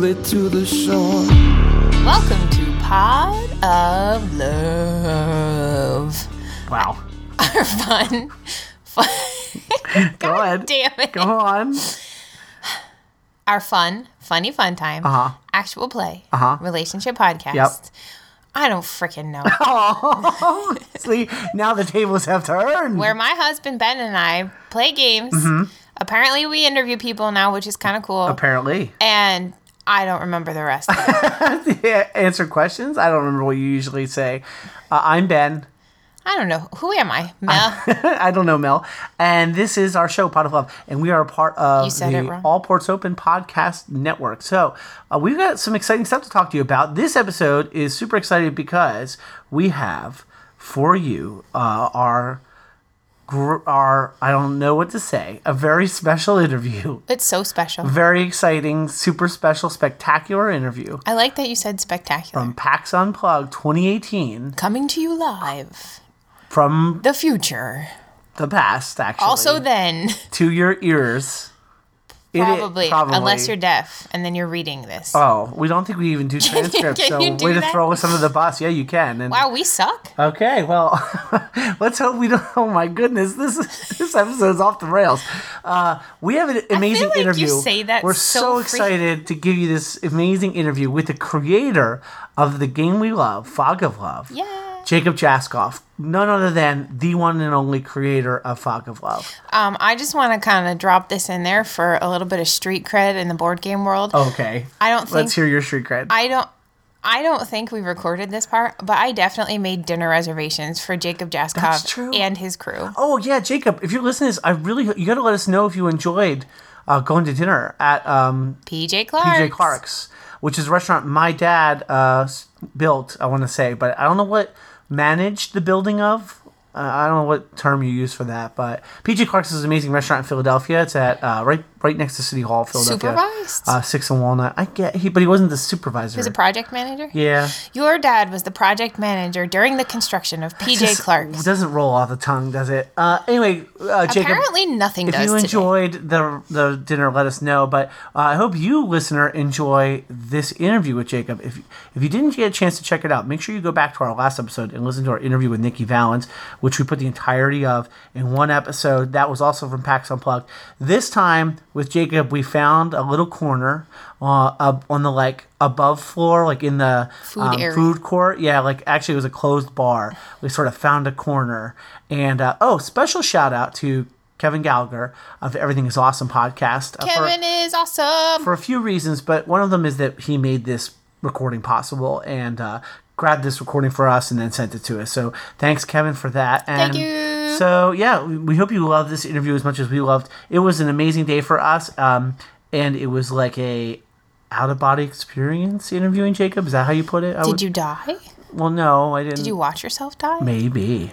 me safely to the shore. Welcome to Pod of Love. Wow. Our fun, fun. Go ahead. Damn it. Go on. Our fun, funny fun time. Uh-huh. Actual play. Uh-huh. Relationship podcast. Yep. I don't freaking know. Oh, see, now the tables have turned. Where my husband Ben and I play games. Mm-hmm. Apparently, we interview people now, which is kind of cool. Apparently. and I don't remember the rest. Yeah, Answer questions. I don't remember what you usually say. Uh, I'm Ben. I don't know. Who am I? Mel. I don't know Mel. And this is our show, Pot of Love. And we are a part of the. All Ports Open podcast network. So uh, we've got some exciting stuff to talk to you about. This episode is super exciting because we have for you uh, our gr- our I don't know what to say a very special interview, it's so special. very exciting, super special, spectacular interview I like that you said spectacular. from PAX Unplugged 2018 Coming to you live. from The future. the past. Actually, Also, then, to your ears. It probably, unless you're deaf and then you're reading this. Oh, we don't think we even do transcripts. so you do way to throw us under the bus. Yeah, you can. And, wow, we suck. Okay, well, let's hope we don't. Oh my goodness, this this episode's off the rails. Uh, we have an amazing like you interview. say that We're so so, excited to give you this amazing interview with the creator of the game we love, Fog of Love. Yeah. Jacob Jaskov, none other than the one and only creator of Fog of Love. Um, I just want to kind of drop this in there for a little bit of street cred in the board game world. Okay, I don't think let's hear your street cred. I don't. I don't think we recorded this part, but I definitely made dinner reservations for Jacob Jaskov and his crew. Oh yeah, Jacob. If you're listening to this, I really you got to let us know if you enjoyed uh, going to dinner at um, PJ Clarke. PJ Clarke's, which is a restaurant my dad uh, built. I want to say, but I don't know what managed the building of. Uh, I don't know what term you use for that, but PJ Clarke's is an amazing restaurant in Philadelphia. It's at uh, right right next to City Hall, Philadelphia. Supervised? Uh, Six and Walnut. I get he, but he wasn't the supervisor. He was a project manager. yeah. Your dad was the project manager during the construction of PJ Just Clarke's. doesn't roll off the tongue, does it? Uh, anyway, uh, Jacob. Apparently, nothing if you today. enjoyed the the dinner, let us know. But uh, I hope you, listener, enjoy this interview with Jacob. If if you didn't get a chance to check it out, make sure you go back to our last episode and listen to our interview with Nikki Valens, which we put the entirety of in one episode. That was also from PAX Unplugged. This time with Jacob, we found a little corner uh, up on the like above floor, like in the Food um, food court. Yeah, like actually it was a closed bar. We sort of found a corner. And uh, oh, special shout out to Kevin Gallagher of Everything Is Awesome podcast. uh, for- Kevin is awesome. for a few reasons, but one of them is that he made this recording possible and uh, grabbed this recording for us and then sent it to us. So thanks, Kevin, for that. And you. So yeah, we, we hope you love this interview as much as we loved. It was an amazing day for us, um, and it was like a out of body experience interviewing Jacob. Is that how you put it? I Did would- you die? Well, no, I didn't. Did you watch yourself die? Maybe.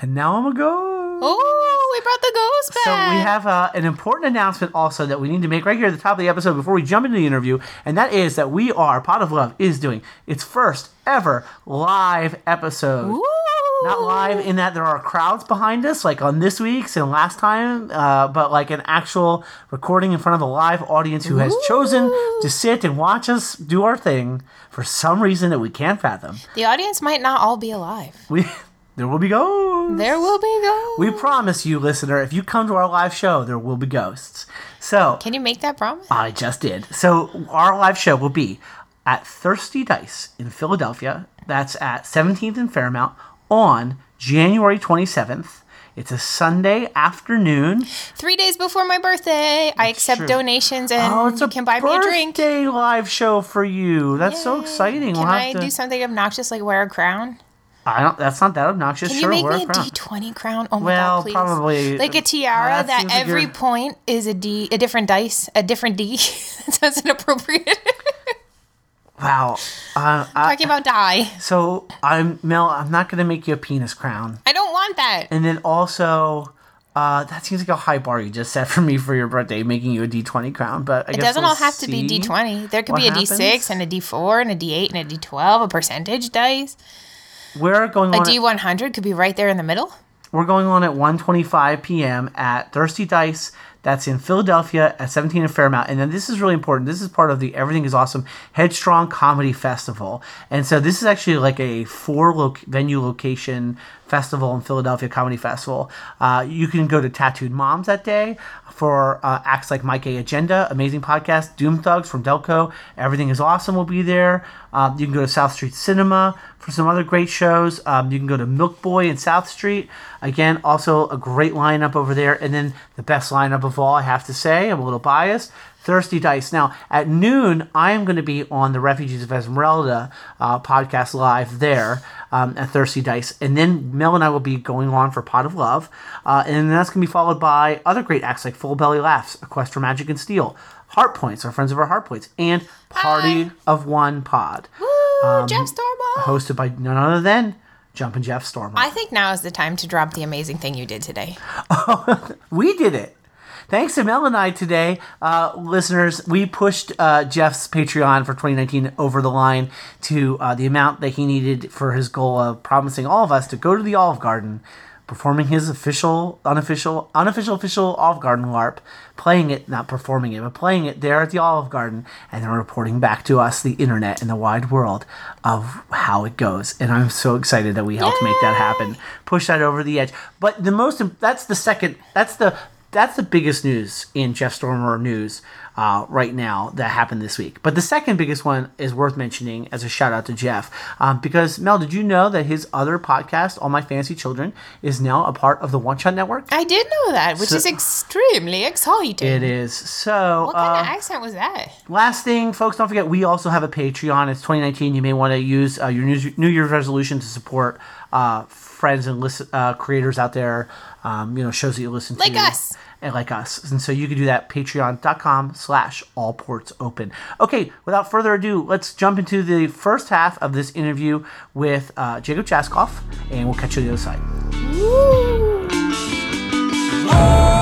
And now I'm a ghost. Oh, we brought the ghost back. So we have uh, an important announcement also that we need to make right here at the top of the episode before we jump into the interview, and that is that we are Pot of Love is doing its first ever live episode. Ooh. Not live in that there are crowds behind us, like on this week's and last time, uh, but like an actual recording in front of a live audience who has chosen to sit and watch us do our thing for some reason that we can't fathom. The audience might not all be alive. We there will be ghosts. There will be ghosts. We promise you, listener, if you come to our live show, there will be ghosts. So Can you make that promise? I just did. So our live show will be at Thirsty Dice in Philadelphia. That's at 17th and Fairmount on January 27th. It's a Sunday afternoon. Three days before my birthday, I accept true. donations and Oh, you a can buy me a drink. birthday live show for you. That's so exciting. Can we'll I to. do something obnoxious like wear a crown? I don't. That's not that obnoxious. Can sure, you make wear me a crown. D20 crown? Oh my Well, god, please. probably- Like a uh, tiara that that, seems like every point is a D, a different dice, a different D. that sounds inappropriate. Wow. Uh, I, Talking about die. so I'm Mel. I'm not gonna make you a penis crown. I don't want that. And then also, uh, that seems like a high bar you just set for me for your birthday, making you a D20 crown. But I It guess doesn't we'll all have to be see. D20. There could what be a D6 and a D4 and a D8 and a D12, a percentage dice. We're going A on. At, D100 could be right there in the middle. we're going on at 1:25 p.m. at Thirsty Dice. That's in Philadelphia at 17 and Fairmount. And then this is really important. This is part of the Everything is Awesome Headstrong Comedy Festival. And so this is actually like a four lo- venue location festival in Philadelphia Comedy Festival. Uh, you can go to Tattooed Moms that day for uh, acts like Mike A Agenda, amazing podcast, Doom Thugs from Delco, Everything is Awesome will be there. Um, you can go to South Street Cinema for some other great shows. Um, you can go to Milk Boy in South Street. Again, also a great lineup over there. And then the best lineup of all, I have to say, I'm a little biased. Thirsty Dice. Now, at noon, I am going to be on the Refugees of Esmeralda uh, podcast live there um, at Thirsty Dice. And then Mel and I will be going on for Pot of Love. Uh, and that's going to be followed by other great acts like Full Belly Laughs, A Quest for Magic and Steel, Heart Points, our friends of our Heart Points, and Party Hi. of One Pod, Woo, Jeff Stormo. hosted by none other than Jumpin' Jeff Stormer. I think now is the time to drop the amazing thing you did today. we did it. Thanks to Mel and I today, uh, listeners, we pushed uh, Jeff's Patreon for 2019 over the line to uh, the amount that he needed for his goal of promising all of us to go to the Olive Garden, performing his official, unofficial, unofficial, official Olive Garden LARP, playing it, not performing it, but playing it there at the Olive Garden, and then reporting back to us, the internet and the wide world, of how it goes. And I'm so excited that we helped make that happen, push that over the edge. But the most, that's the second, that's the that's the biggest news in Jeff Stormer news uh, right now that happened this week. But the second biggest one is worth mentioning as a shout out to Jeff um, because Mel, did you know that his other podcast, All My Fancy Children, is now a part of the One Shot Network? I did know that, which So- is extremely exciting. It is. So, What kind uh, of accent was that? last thing, folks, don't forget we also have a Patreon. It's 2019. You may want to use uh, your New New Year's resolution to support uh, friends and listen, uh, creators out there. Um, you know, shows that you listen Like to, us. and like us. And so you can do that. Patreon.com/slash All Ports Open. Okay, without further ado, let's jump into the first half of this interview with uh, Jacob Jaskov, and we'll catch you on the other side.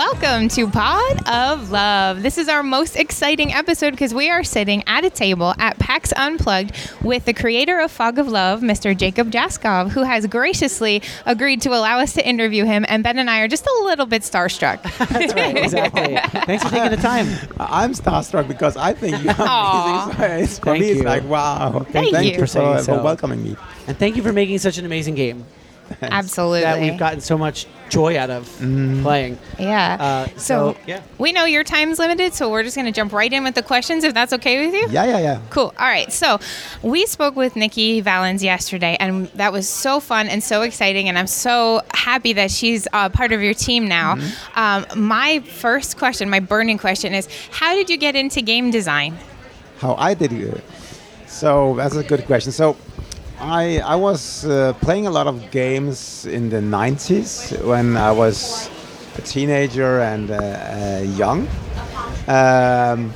Welcome to Pod of Love. This is our most exciting episode because we are sitting at a table at PAX Unplugged with the creator of Fog of Love, Mr. Jacob Jaskov, who has graciously agreed to allow us to interview him. And Ben and I are just a little bit starstruck. That's right, exactly. Thanks for taking the time. I'm starstruck because I think you're amazing. So it's, for Thank me, it's like, wow. Thank you. you For for, saying for welcoming me. And thank you for making such an amazing game Absolutely. that we've gotten so much joy out of playing. yeah. Uh, so, so, yeah. we know your time's limited, so we're just going to jump right in with the questions if that's okay with you. Yeah, yeah, yeah. Cool. All right. So we spoke with Nikki Valens yesterday, and that was so fun and so exciting. And I'm so happy that she's uh, part of your team now. Um, my first question, my burning question is how did you get into game design? How I did it. So that's a good question. So I I was uh, playing a lot of games in the 90s when I was a teenager and uh, uh, young. Um,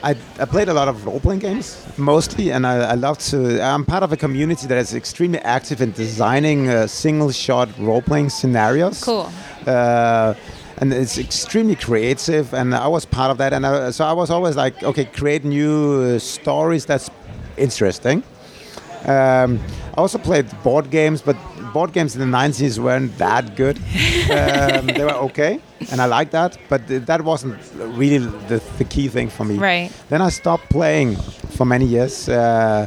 I, I played a lot of role-playing games mostly, and I, I love to. I'm part of a community that is extremely active in designing uh, single-shot role-playing scenarios. Cool. Uh, and it's extremely creative, and I was part of that. And I, so I was always like, okay, create new uh, stories that's interesting. Um, I also played board games, but board games in the 90s weren't that good. um, they were okay, and I liked that, but th- that wasn't really the, the key thing for me. Right. Then I stopped playing for many years uh,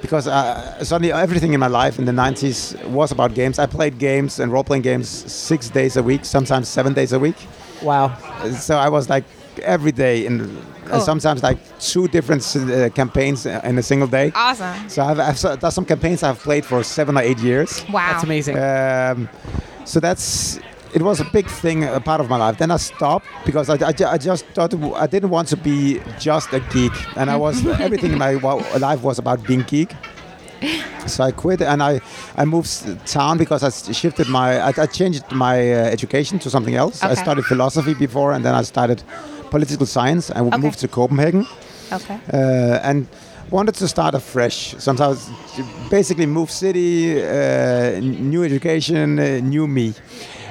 because uh, suddenly everything in my life in the 90s was about games. I played games and role playing games six days a week, sometimes seven days a week. Wow. So I was like every day in. Cool. sometimes like two different uh, campaigns in a single day. Awesome. So I've, I've there's some campaigns I've played for seven or eight years. Wow. That's amazing. Um, so that's it was a big thing, a part of my life. Then I stopped because I, I, I just thought I didn't want to be just a geek, and I was everything in my life was about being geek. So I quit and I, I moved town because I shifted my I, I changed my uh, education to something else. I Okay. studied philosophy before and then I started political science. I Okay. moved to Copenhagen Okay. uh, and wanted to start afresh. Sometimes basically move city, uh, new education, uh, new me.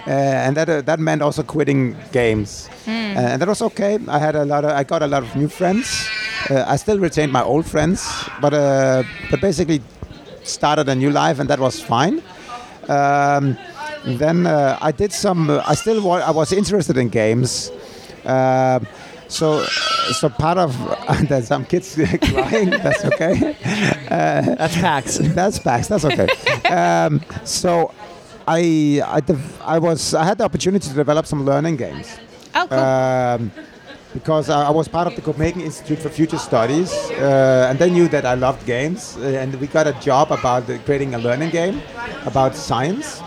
Uh, and that, uh, that meant also quitting games. and that was okay. I had a lot of, I got a lot of new friends. Uh, I still retained my old friends, but uh, but basically started a new life, and that was fine. Um, then uh, I did some. Uh, I still wa- I was interested in games. Um so, so part of there's some kids crying. That's okay. That's PAX. That's facts. That's okay. um, so, I I, dev- I was I had the opportunity to develop some learning games Oh, cool. um, because I, I was part of the Copenhagen Institute for Future Studies, uh, and they knew that I loved games, uh, and we got a job about uh, creating a learning game about science.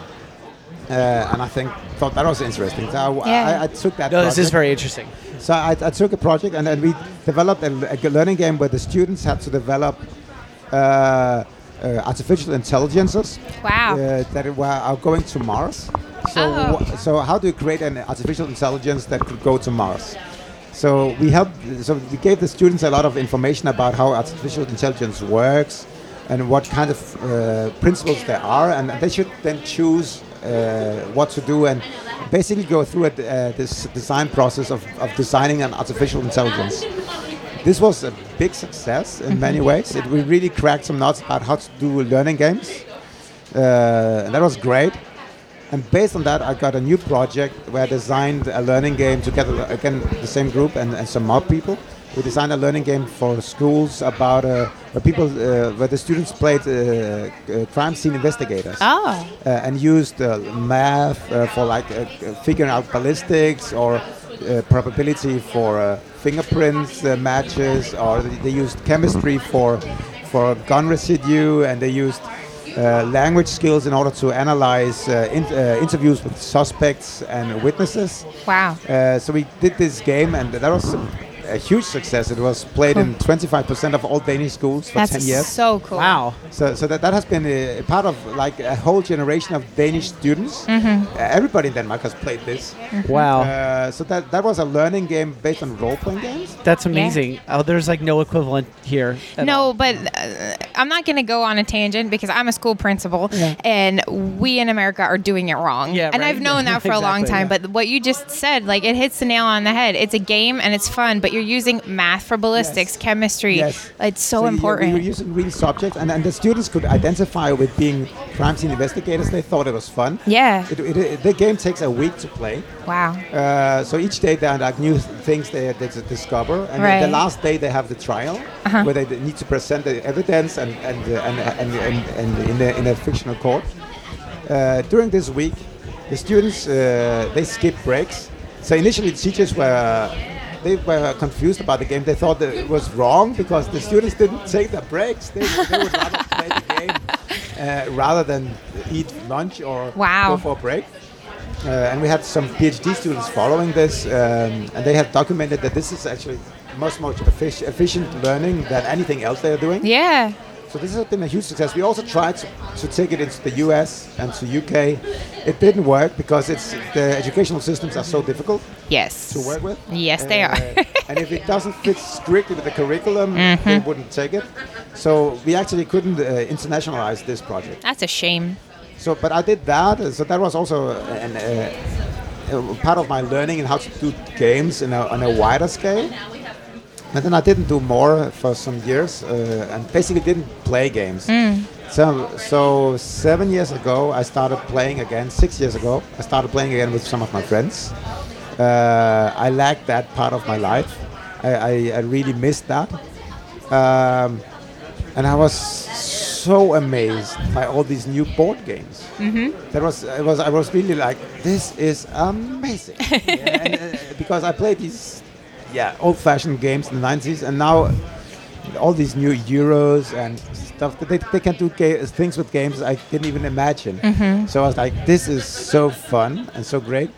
Uh, and I think thought that was interesting. So I, Yeah. I, I took that. No, this is very interesting. So I, I took a project and then we developed a, a learning game where the students had to develop uh, uh, artificial intelligences Wow. uh, that were, are going to Mars. So, Oh. wha- so how do you create an artificial intelligence that could go to Mars? So we helped. So we gave the students a lot of information about how artificial intelligence works and what kind of uh, principles there are, and they should then choose uh, what to do and basically go through a, uh, this design process of, of designing an artificial intelligence. This was a big success in many ways. It, we really cracked some nuts about how to do learning games. Uh, and that was great. And based on that, I got a new project where I designed a learning game together, again, the same group and, and some more people. We designed a learning game for schools about uh, where people, uh, where the students played uh, uh, crime scene investigators oh. uh, and used uh, math uh, for like figuring out ballistics or uh, probability for uh, fingerprints uh, matches, or they, they used chemistry for for gun residue, and they used uh, language skills in order to analyze uh, in, uh, interviews with suspects and witnesses. Wow. Uh, so we did this game, and that was a, a huge success. It was played in 25% of all Danish schools for That's 10 years. so cool. Wow. So, so that, that has been a, part of like a whole generation of Danish students. Mm-hmm. Uh, everybody in Denmark has played this. Wow. Uh, so that, that was a learning game based on role-playing games. That's amazing. Oh, there's like no equivalent here. No, all. but uh, I'm not going to go on a tangent because I'm a school principal Yeah. and we in America are doing it wrong. Yeah, and right. I've known that for a long time. yeah. But what you just said, like, it hits the nail on the head. It's a game and it's fun, but you're using math for ballistics, Yes. chemistry. Yes. It's so, you- important. We were using real subjects, and, and the students could identify with being crime scene investigators. They thought it was fun. yeah. It, it, it- the game takes a week to play. wow. Uh, so each day there are like new things they, they discover, and Right. Uh-huh. the last day they have the trial where they need to present the evidence and and uh, and, and, and, and in, a, in a fictional court. Uh, during this week, the students uh, they skip breaks. So initially, the teachers were they were confused about the game. They thought that it was wrong because the students didn't take their breaks. They, they would rather play the game uh, rather than eat lunch or Wow. go for a break. Uh, and we had some PhD students following this, um, and they have documented that this is actually much more effic- efficient learning than anything else they are doing. Yeah. So this has been a huge success. We also tried to, to take it into the US and to UK. It didn't work because it's the educational systems are so difficult Yes. to work with. Yes, they are. Uh, and if it doesn't fit strictly with the curriculum, Mm-hmm. they wouldn't take it. So we actually couldn't uh, internationalize this project. That's a shame. So, but I did that. uh, So that was also an, uh, part of my learning in how to do games in a, on a wider scale. And then I didn't do more for some years, uh, and basically didn't play games. So, so seven years ago, I started playing again. Six years ago, I started playing again with some of my friends. Uh, I lacked that part of my life. I, I, I really missed that. Um, and I was so amazed by all these new board games. Mm-hmm. That was, it was, I was really like, this is amazing, Yeah, and, uh, because I played these, yeah, old-fashioned games in the '90s, and now all these new Euros and stuff. They, they can do ga- things with games I didn't even imagine. So I was like, this is so fun and so great,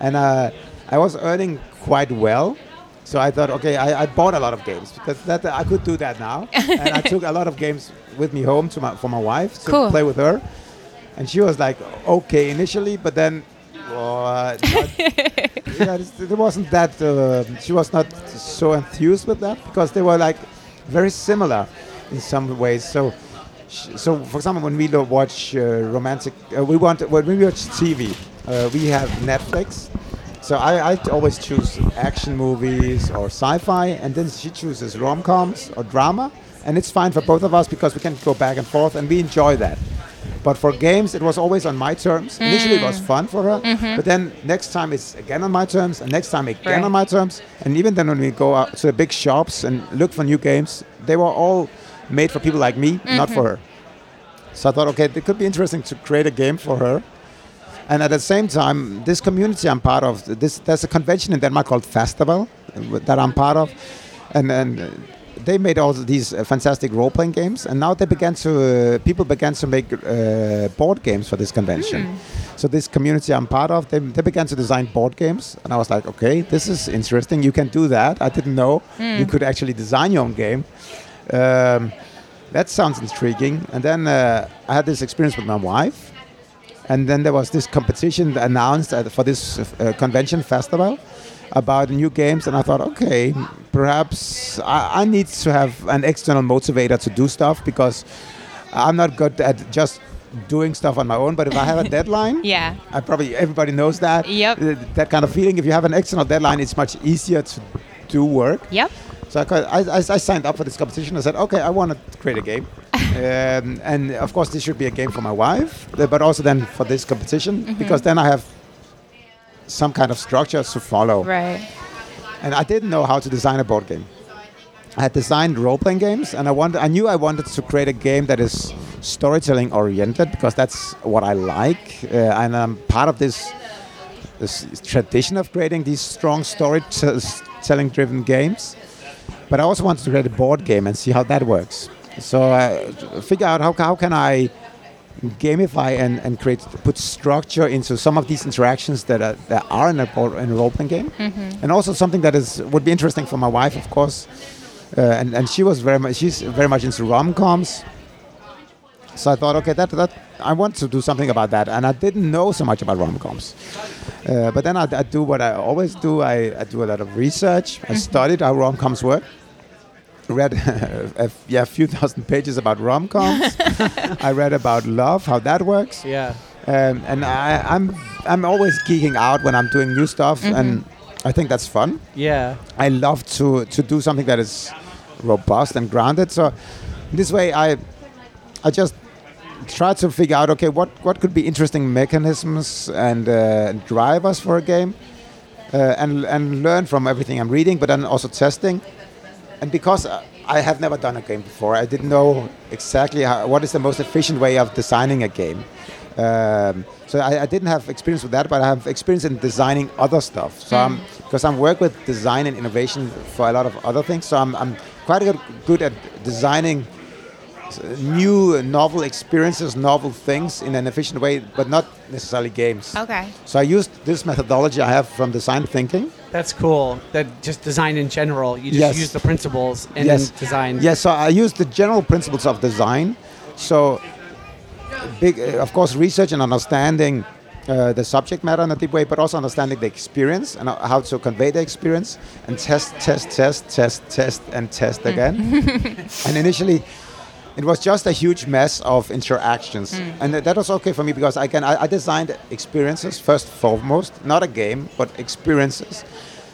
and uh, I was earning quite well. So I thought, okay, I, I bought a lot of games because that I could do that now, and I took a lot of games with me home to my for my wife to Cool. play with her, and she was like, okay initially, but then. Uh, not, yeah, it's- it wasn't that. Uh, she was not so enthused with that because they were like very similar in some ways. So, so for example, when we watch uh, romantic, uh, we want when we watch TV, uh, we have Netflix, So I, I always choose action movies or sci-fi, and then she chooses rom-coms or drama, and it's fine for both of us because we can go back and forth, and we enjoy that. But for games, it was always on my terms. Initially, it was Mm. fun for her, Mm-hmm. but then next time it's again on my terms, and next time again Right. on my terms. And even then, when we go out to the big shops and look for new games, they were all made for people like me, not Mm-hmm. for her. So I thought, okay, it could be interesting to create a game for her. And at the same time, this community I'm part of, this there's a convention in Denmark called Fastaval uh, that I'm part of, and and they made all these uh, fantastic role-playing games, and now they began to uh, people began to make uh, board games for this convention. So this community I'm part of, they, they began to design board games, and I was like, okay, this is interesting. You can do that. I didn't know you could actually design your own game. Um, that sounds intriguing. And then uh, I had this experience with my wife. And then there was this competition announced for this uh, convention Fastaval about new games. And I thought, okay, perhaps I, I need to have an external motivator to do stuff because I'm not good at just doing stuff on my own. But if I have a deadline, Yeah. I probably everybody knows that. Yep. That kind of feeling. If you have an external deadline, it's much easier to do work. Yep. So I, I, I, I signed up for this competition. I said, okay, I want to create a game. um, and of course, this should be a game for my wife, uh, but also then for this competition, Mm-hmm. because then I have some kind of structure to follow. Right. And I didn't know how to design a board game. I had designed role-playing games, and I wanted, I knew I wanted to create a game that is storytelling oriented because that's what I like, uh, and I'm part of this this tradition of creating these strong storytelling driven games. But I also wanted to create a board game and see how that works. So I figure out how, how can I gamify and, and create put structure into some of these interactions that are, that are in a, in a role-playing game, and also something that is would be interesting for my wife, of course. Uh, and, and she was very much she's very much into rom-coms. So I thought, okay, that that I want to do something about that, and I didn't know so much about rom-coms. Uh, but then I, I do what I always do. I, I do a lot of research. I studied how rom-coms work. I read a, yeah, a few thousand pages about rom-coms. I read about love, how that works. Yeah. Um, and I, I'm I'm always geeking out when I'm doing new stuff, and I think that's fun. Yeah. I love to to do something that is robust and grounded. So this way, I I just try to figure out okay what what could be interesting mechanisms and uh, drivers for a game, uh, and and learn from everything I'm reading, but then also testing. And because I have never done a game before, I didn't know exactly how, what is the most efficient way of designing a game. Um, so I, I didn't have experience with that, but I have experience in designing other stuff. So I'm because I'm work with design and innovation for a lot of other things. So I'm, I'm quite good, good at designing new novel experiences, novel things in an efficient way, but not necessarily games. Okay. So I used this methodology I have from design thinking. That's cool. That just design in general. You just Yes. use the principles and yes. then design. Yes, so I use the general principles of design. So, big, uh, of course, research and understanding uh, the subject matter in a deep way, but also understanding the experience and how to convey the experience, and test, test, test, test, test, and test again. and initially, it was just a huge mess of interactions, and that was okay for me because again, I, I designed experiences first foremost, not a game, but experiences.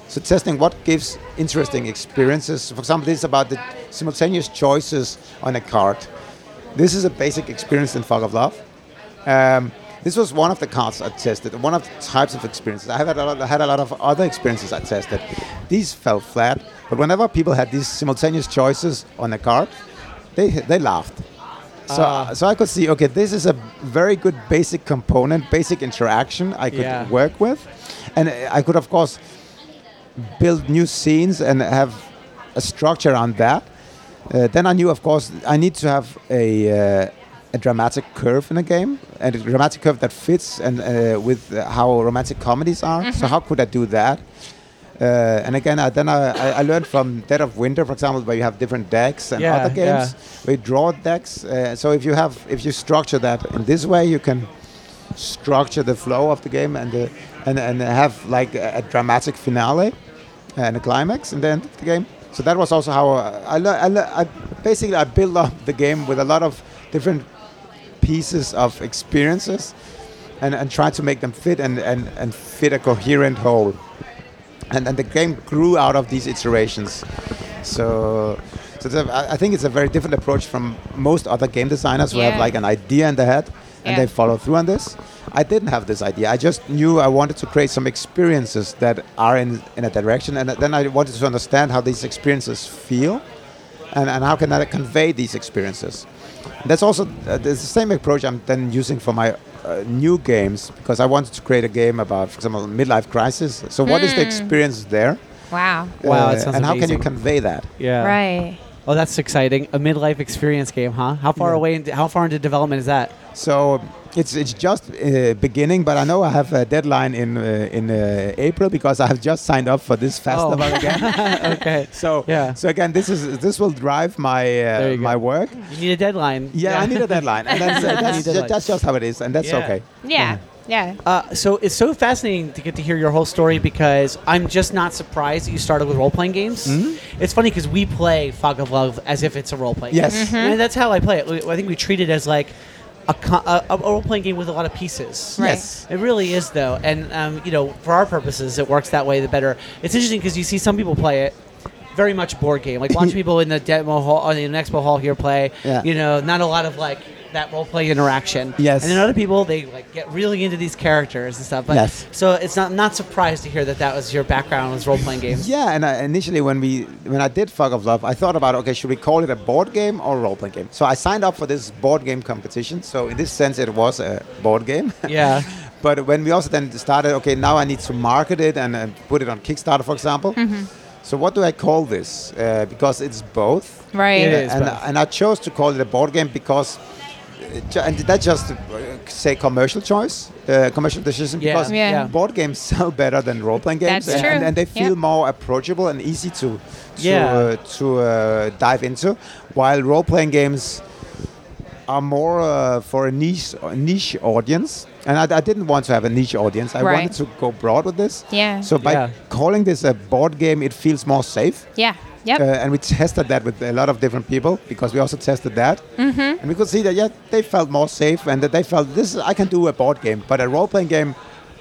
So testing what gives interesting experiences. For example, this is about the simultaneous choices on a card. This is a basic experience in Fog of Love. Um, this was one of the cards I tested, one of the types of experiences. I have had a lot, I had a lot of other experiences I tested. These fell flat, but whenever people had these simultaneous choices on a card, they they laughed. So, so I could see, okay, this is a very good basic component, basic interaction I could Yeah. work with, and I could of course build new scenes and have a structure on that. Uh, then I knew, of course, I need to have a, uh, a dramatic curve in a game, and a dramatic curve that fits and uh, with uh, how romantic comedies are. So how could I do that? Uh, and again, I, then I, I- I learned from Dead of Winter, for example, where you have different decks and Yeah, other games yeah. where you draw decks. Uh, so if you have, if you structure that in this way, you can structure the flow of the game and the, and and have like a, a dramatic finale and a climax in the end of the game. So that was also how uh, I, I, I basically I built up the game with a lot of different pieces of experiences, and, and try to make them fit and, and, and fit a coherent whole. And, and the game grew out of these iterations. So, so a, I think it's a very different approach from most other game designers who have like an idea in their head and Yeah. they follow through on this. I didn't have this idea. I just knew I wanted to create some experiences that are in, in a direction, and then I wanted to understand how these experiences feel, and, and how can I convey these experiences. That's also uh, the same approach I'm then using for my uh, new games because I wanted to create a game about, for example, midlife crisis. So what is the experience there? Wow. Wow, Uh, that sounds and how can you convey that? Yeah. Right. Oh, that's exciting. A midlife experience game, huh? How far Yeah. away? Into, how far into development is that? So it's it's just uh, beginning, but I know I have a deadline in uh, in uh, April because I have just signed up for this festival again. okay. So Yeah. So again, this is this will drive my There uh, you go. my work. You need a deadline. Yeah, I need a deadline, and that's, uh, that's, need a that's just how it is, and that's Yeah. okay. Yeah. Yeah. Uh, so it's so fascinating to get to hear your whole story because I'm just not surprised that you started with role playing games. Mm-hmm. It's funny because we play Fog of Love as if it's a role playing. Yes. game. and that's how I play it. I think we treat it as like a, a, a role playing game with a lot of pieces. Right. Yes. It really is, though, and um, you know, for our purposes, it works that way. The better. It's interesting because you see some people play it very much board game. Like watch people in the demo hall or the expo hall here play. Yeah. You know, not a lot of like that role play interaction. Yes. And then other people they like get really into these characters and stuff. But Yes. So it's not I'm not surprised to hear that that was your background was role playing games. Yeah, and I, initially when we when I did Fog of Love, I thought about okay, should we call it a board game or a role playing game? So I signed up for this board game competition. So in this sense, it was a board game. Yeah. But when we also then started, okay, now I need to market it and uh, put it on Kickstarter, for example. So what do I call this? Uh, because it's both. Right. It is. and, both. and I chose to call it a board game because, it ju- and that just uh, say commercial choice, uh, commercial decision. Yeah. Because Yeah. board games sell better than role playing games, That's and, true. and, and they feel Yep. more approachable and easy to to Yeah. uh, to uh, dive into, while role playing games are more uh, for a niche a niche audience. And I, I didn't want to have a niche audience. I Right. wanted to go broad with this. Yeah. So by Yeah. calling this a board game, it feels more safe. Yeah. Yep. Uh, and we tested that with a lot of different people because we also tested that, mm-hmm. and we could see that yeah they felt more safe and that they felt this I can do a board game, but a role playing game,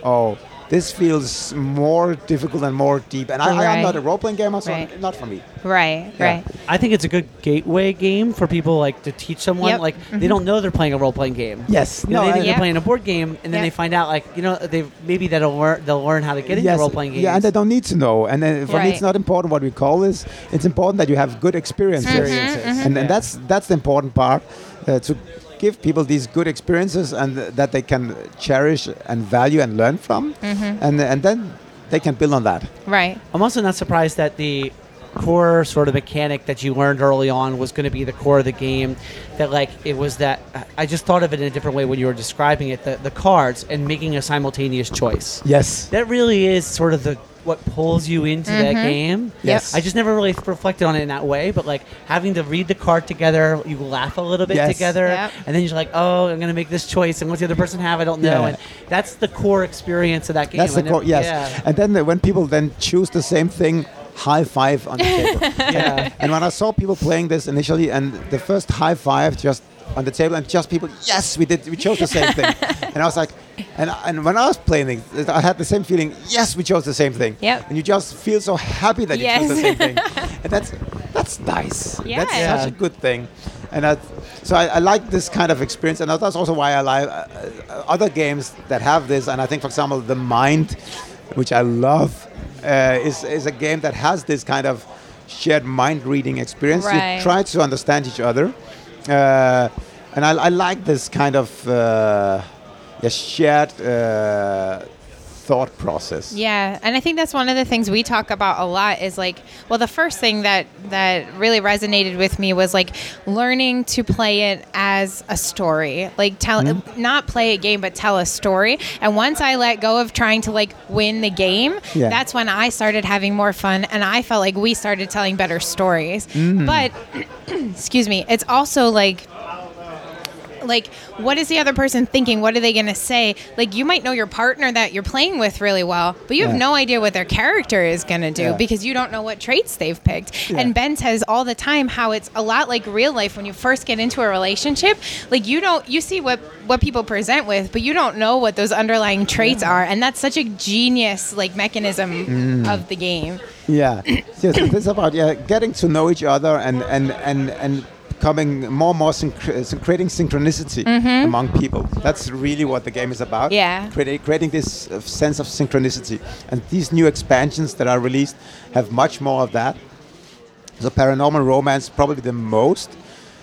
oh this feels more difficult and more deep. And I, I am Right. not a role playing gamer, so Right. not for me. right. Yeah. Right. I think it's a good gateway game for people like to teach someone Yep. like they don't know they're playing a role playing game. Yes, You know, they think I- they're Yep. playing a board game, and then they find out like you know they maybe that'll learn they'll learn how to get into role playing games. Yeah, and they don't need to know. And then for me, it's not important what we call this. It's important that you have good experiences, Experiences, Mhm, mhm. and, Yeah. that's that's the important part uh, to give people these good experiences and th- that they can cherish and value and learn from, Mm-hmm. and and then they can build on that. Right. I'm also not surprised that the core sort of mechanic that you learned early on was going to be the core of the game. That like it was that I just thought of it in a different way when you were describing it. The the cards and making a simultaneous choice. Yes. That really is sort of the what pulls you into that game. Yes. I just never really reflected on it in that way, but like having to read the card together, you laugh a little bit Yes. together, Yep. and then you're like, oh, I'm gonna make this choice, and what's the other person have? I don't know. Yeah. And that's the core experience of that game. That's the I never- core. Yes. Yeah. And then uh, when people then choose the same thing, high five on the table. yeah. and when I saw people playing this initially, and the first high five just on the table, and just people, yes, we did, we chose the same thing. And I was like, and and when I was playing I had the same feeling. Yes, we chose the same thing. Yep. And you just feel so happy that you chose the same thing, and that's that's nice. Yeah. That's Yeah. such a good thing. And I, so I, I like this kind of experience, and that's also why I like uh, uh, other games that have this. And I think, for example, the Mind, which I love, uh, is is a game that has this kind of shared mind reading experience. Right. You try to understand each other, uh, and I, I like this kind of uh, yeah, shared uh, thought process. Yeah, and I think that's one of the things we talk about a lot is like, well, the first thing that that really resonated with me was like learning to play it as a story, like tell Mm-hmm. not play a game but tell a story. And once I let go of trying to like win the game, Yeah. that's when I started having more fun and I felt like we started telling better stories. Mm. But excuse me, it's also like like what is the other person thinking? What are they going to say? Like you might know your partner that you're playing with really well, but you have Yeah. no idea what their character is going to do Yeah. because you don't know what traits they've picked. And Ben says all the time how it's a lot like real life when you first get into a relationship. Like you don't you see what what people present with, but you don't know what those underlying traits are, and that's such a genius like mechanism Mm. of the game. Yeah, yes, it's about yeah getting to know each other and and and and becoming more and more synch- uh, creating synchronicity among people. That's really what the game is about. Yeah. creating creating this uh, sense of synchronicity, and these new expansions that are released have much more of that. So paranormal romance probably the most.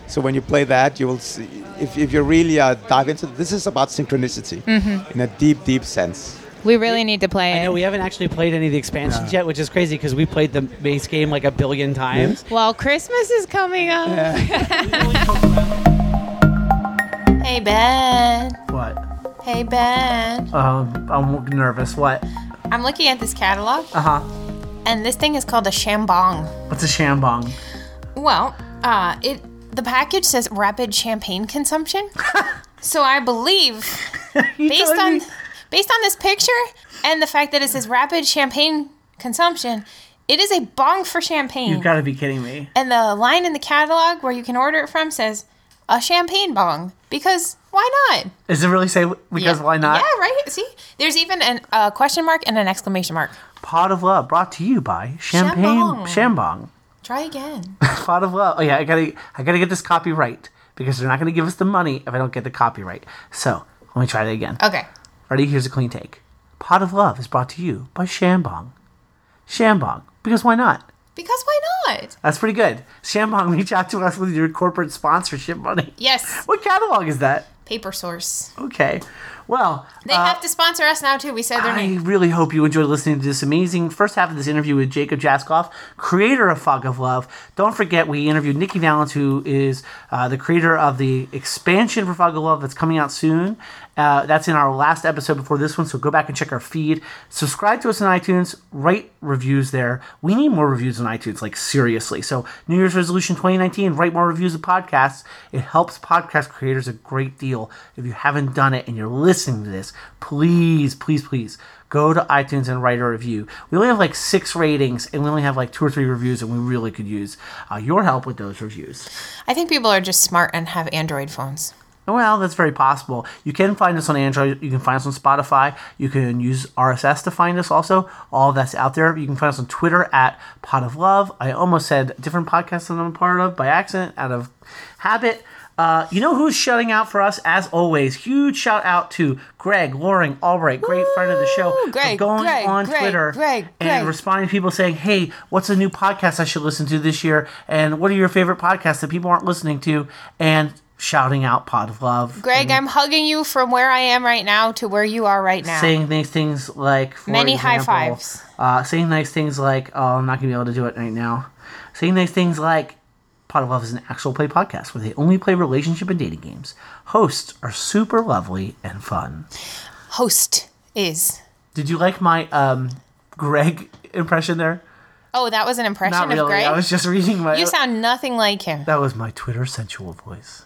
So when you play that, you will see if, if you really uh, dive into this is about synchronicity in a deep, deep sense. We really need to play I it. we haven't actually played any of the expansions yet, which is crazy because we played the base game like a billion times. Well, Christmas is coming up. hey, Ben. What? Hey, Ben. Um, I'm nervous. What? I'm looking at this catalog, Uh huh. and this thing is called a Shambong. What's a shambong? Well, uh, it the package says rapid champagne consumption. so I believe, based on me- based on this picture and the fact that it says rapid champagne consumption, it is a bong for champagne. You've got to be kidding me. And the line in the catalog where you can order it from says a champagne bong because why not? Does it really say because why not? Yeah, right. See, there's even a uh, question mark and an exclamation mark. Pot of Love brought to you by Champagne Shambong. Shambong. Try again. Pot of Love. Oh yeah, I gotta I gotta get this copyright because they're not gonna give us the money if I don't get the copyright. So let me try that again. Okay. Ready? Here's a clean take. Pot of Love is brought to you by Shambong. Shambong. Because why not? Because why not? That's pretty good. Shambong, reach out to us with your corporate sponsorship money. Yes. What catalog is that? Paper source. Okay. Well, They have to sponsor us now too. We said their I name. I really hope you enjoyed listening to this amazing first half of this interview with Jacob Jaskov, creator of Fog of Love. Don't forget, we interviewed Nikki Valens, who is uh, the creator of the expansion for Fog of Love that's coming out soon. Uh, that's in our last episode before this one, so go back and check our feed. Subscribe to us on iTunes, write reviews there. We need more reviews on iTunes, like seriously. So, New Year's resolution 2019, write more reviews of podcasts. It helps podcast creators a great deal. If you haven't done it and you're listening to this, please, please, please go to iTunes and write a review. We only have like six ratings and we only have like two or three reviews, and we really could use uh, your help with those reviews. I think people are just smart and have Android phones. Well, that's very possible. You can find us on Android. You can find us on Spotify. You can use RSS to find us also. All that's out there. You can find us on Twitter at Pot of Love. I almost said different podcasts that I'm a part of by accident, out of habit. Uh, you know who's shutting out for us as always? Huge shout out to Greg Loring Albright, great friend of the show. Woo! Greg, going Greg, on Greg, Twitter Greg, and responding to people saying, "Hey, what's a new podcast I should listen to this year? And what are your favorite podcasts that people aren't listening to?" And shouting out Pot of Love. Greg, I'm hugging you from where I am right now to where you are right now. saying nice things like for Many high fives. Uh, saying nice things like oh I'm not gonna be able to do it right now. Saying nice things like Pot of Love is an actual play podcast where they only play relationship and dating games. Hosts are super lovely and fun. Host is. Did you like my um, Greg impression there? Oh, that was an impression Not of really. Greg. I was just reading my. you sound nothing like him. that was my Twitter sensual voice.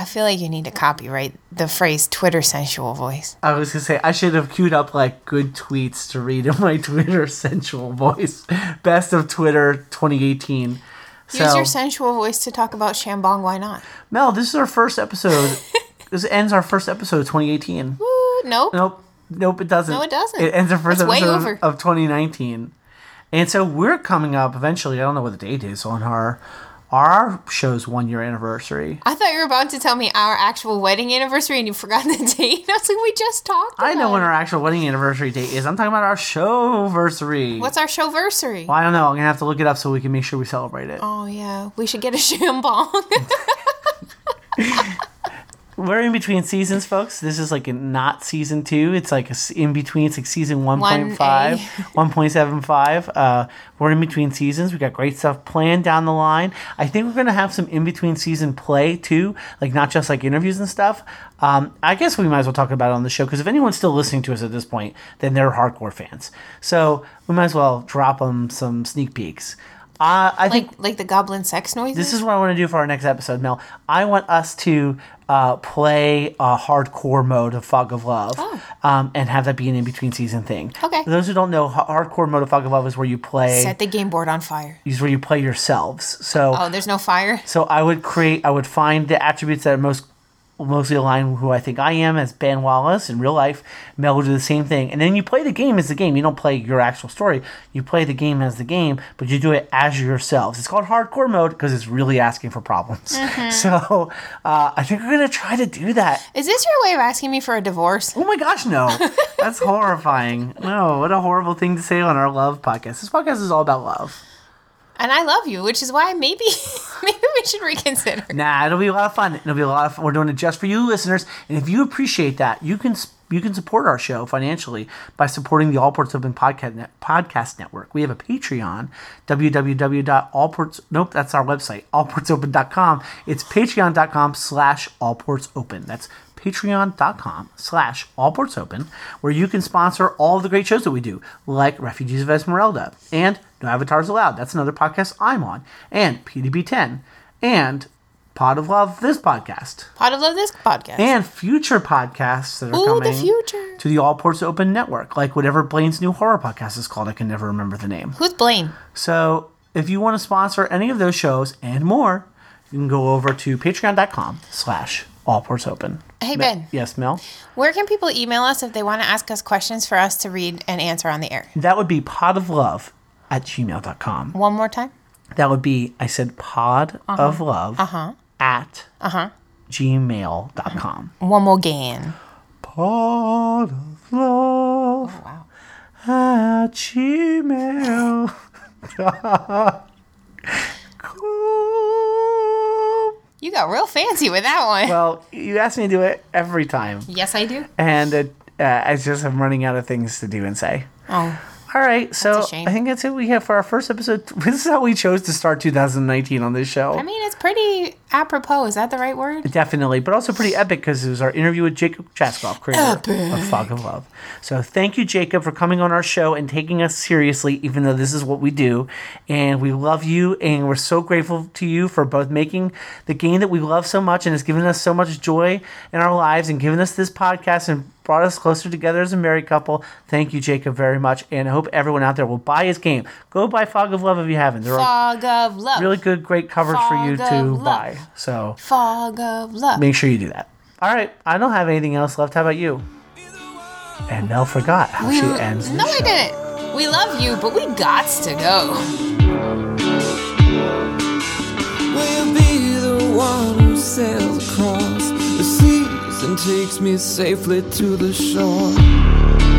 I feel like you need to copyright the phrase Twitter sensual voice. I was gonna say I should have queued up like good tweets to read in my Twitter sensual voice. Best of Twitter 2018. Use So- your sensual voice to talk about Shambong. Why not? Mel, this is our first episode. this ends our first episode of 2018. Woo, nope. Nope. Nope, it doesn't. No, it doesn't. It ends our first way episode of 2019. And so we're coming up eventually, I don't know what the date is, on our our show's one year anniversary. I thought you were about to tell me our actual wedding anniversary and you forgot the date. I was like, we just talked. About. I know when our actual wedding anniversary date is. I'm talking about our showversary. What's our showversary? Well, I don't know. I'm gonna have to look it up so we can make sure we celebrate it. Oh yeah, we should get a Shambong. We're in between seasons, folks. This is like a not season two. It's like in between. It's like season 1.5, 1.75. Uh, we're in between seasons. We got great stuff planned down the line. I think we're going to have some in between season play too, like not just like interviews and stuff. Um, I guess we might as well talk about it on the show because if anyone's still listening to us at this point, then they're hardcore fans. So we might as well drop them some sneak peeks. Uh, I think Like like the goblin sex noises. this is what I want to do for our next episode, Mel. I want us to uh, play a hardcore mode of Fog of Love um, and have that be an in between season thing. Oh. Okay. For those who don't know, hardcore mode of Fog of Love is where you play. set the game board on fire. is where you play yourselves. So Oh, there's no fire. so I would create. I would find the attributes that are most mostly align with who I think I am as Ben Wallace in real life. Mel will do the same thing, and then you play the game as the game. You don't play your actual story. You play the game as the game, but you do it as yourselves. It's called hardcore mode because it's really asking for problems. So uh, I think we're gonna try to do that. Is this your way of asking me for a divorce? Oh my gosh, no. That's horrifying. No, what a horrible thing to say on our love podcast. This podcast is all about love. And I love you, which is why maybe maybe we should reconsider. Nah, it'll be a lot of fun. It'll be a lot of fun. We're doing it just for you listeners. And if you appreciate that, you can you can support our show financially by supporting the All Ports Open podcast, net, podcast network. We have a Patreon, www.allports, nope, that's our website, allportsopen.com. It's patreon.com slash allportsopen. That's patreon.com slash allportsopen, where you can sponsor all the great shows that we do, like Refugees of Esmeralda and No Avatars Allowed. That's another podcast I'm on, and PDB10, and Pod of Love, this podcast, Pot of love this podcast. and future podcasts that are Ooh, coming the future. to the All Ports Open network, like whatever Blaine's new horror podcast is called. I can never remember the name. Who's Blaine? So if you want to sponsor any of those shows and more, you can go over to patreon.com slash all ports open. Hey, Ben. Yes, Mel? Where can people email us if they want to ask us questions for us to read and answer on the air? That would be pod of love at gmail.com. One more time. That would be, I said pod uh-huh. of love uh-huh. at uh-huh. gmail.com. One more again. Pod of love oh, Wow. at gmail. You got real fancy with that one. Well, you ask me to do it every time. yes, I do. And it, uh, I just am running out of things to do and say. Oh, All right, so. I think that's it we have for our first episode. This is how we chose to start 2019 on this show. I mean, it's pretty apropos. Is that the right word? Definitely, but also pretty epic because it was our interview with Jacob Jaskov, creator of Fog of Love. So thank you, Jacob, for coming on our show and taking us seriously, even though this is what we do. And we love you, and we're so grateful to you for both making the game that we love so much and has given us so much joy in our lives and given us this podcast and brought us closer together as a married couple. Thank you, Jacob, very much. And I hope everyone out there will buy his game. Go buy Fog of Love if you haven't. There are Fog of love. really good, great covers for you to love. buy. So Fog of love. make sure you do that. All right, I don't have anything else left. How about you? And Mel forgot how she ends. no, I show. didn't. We love you, but we gots to go. Will be the one who sails across the seas and takes me safely to the shore.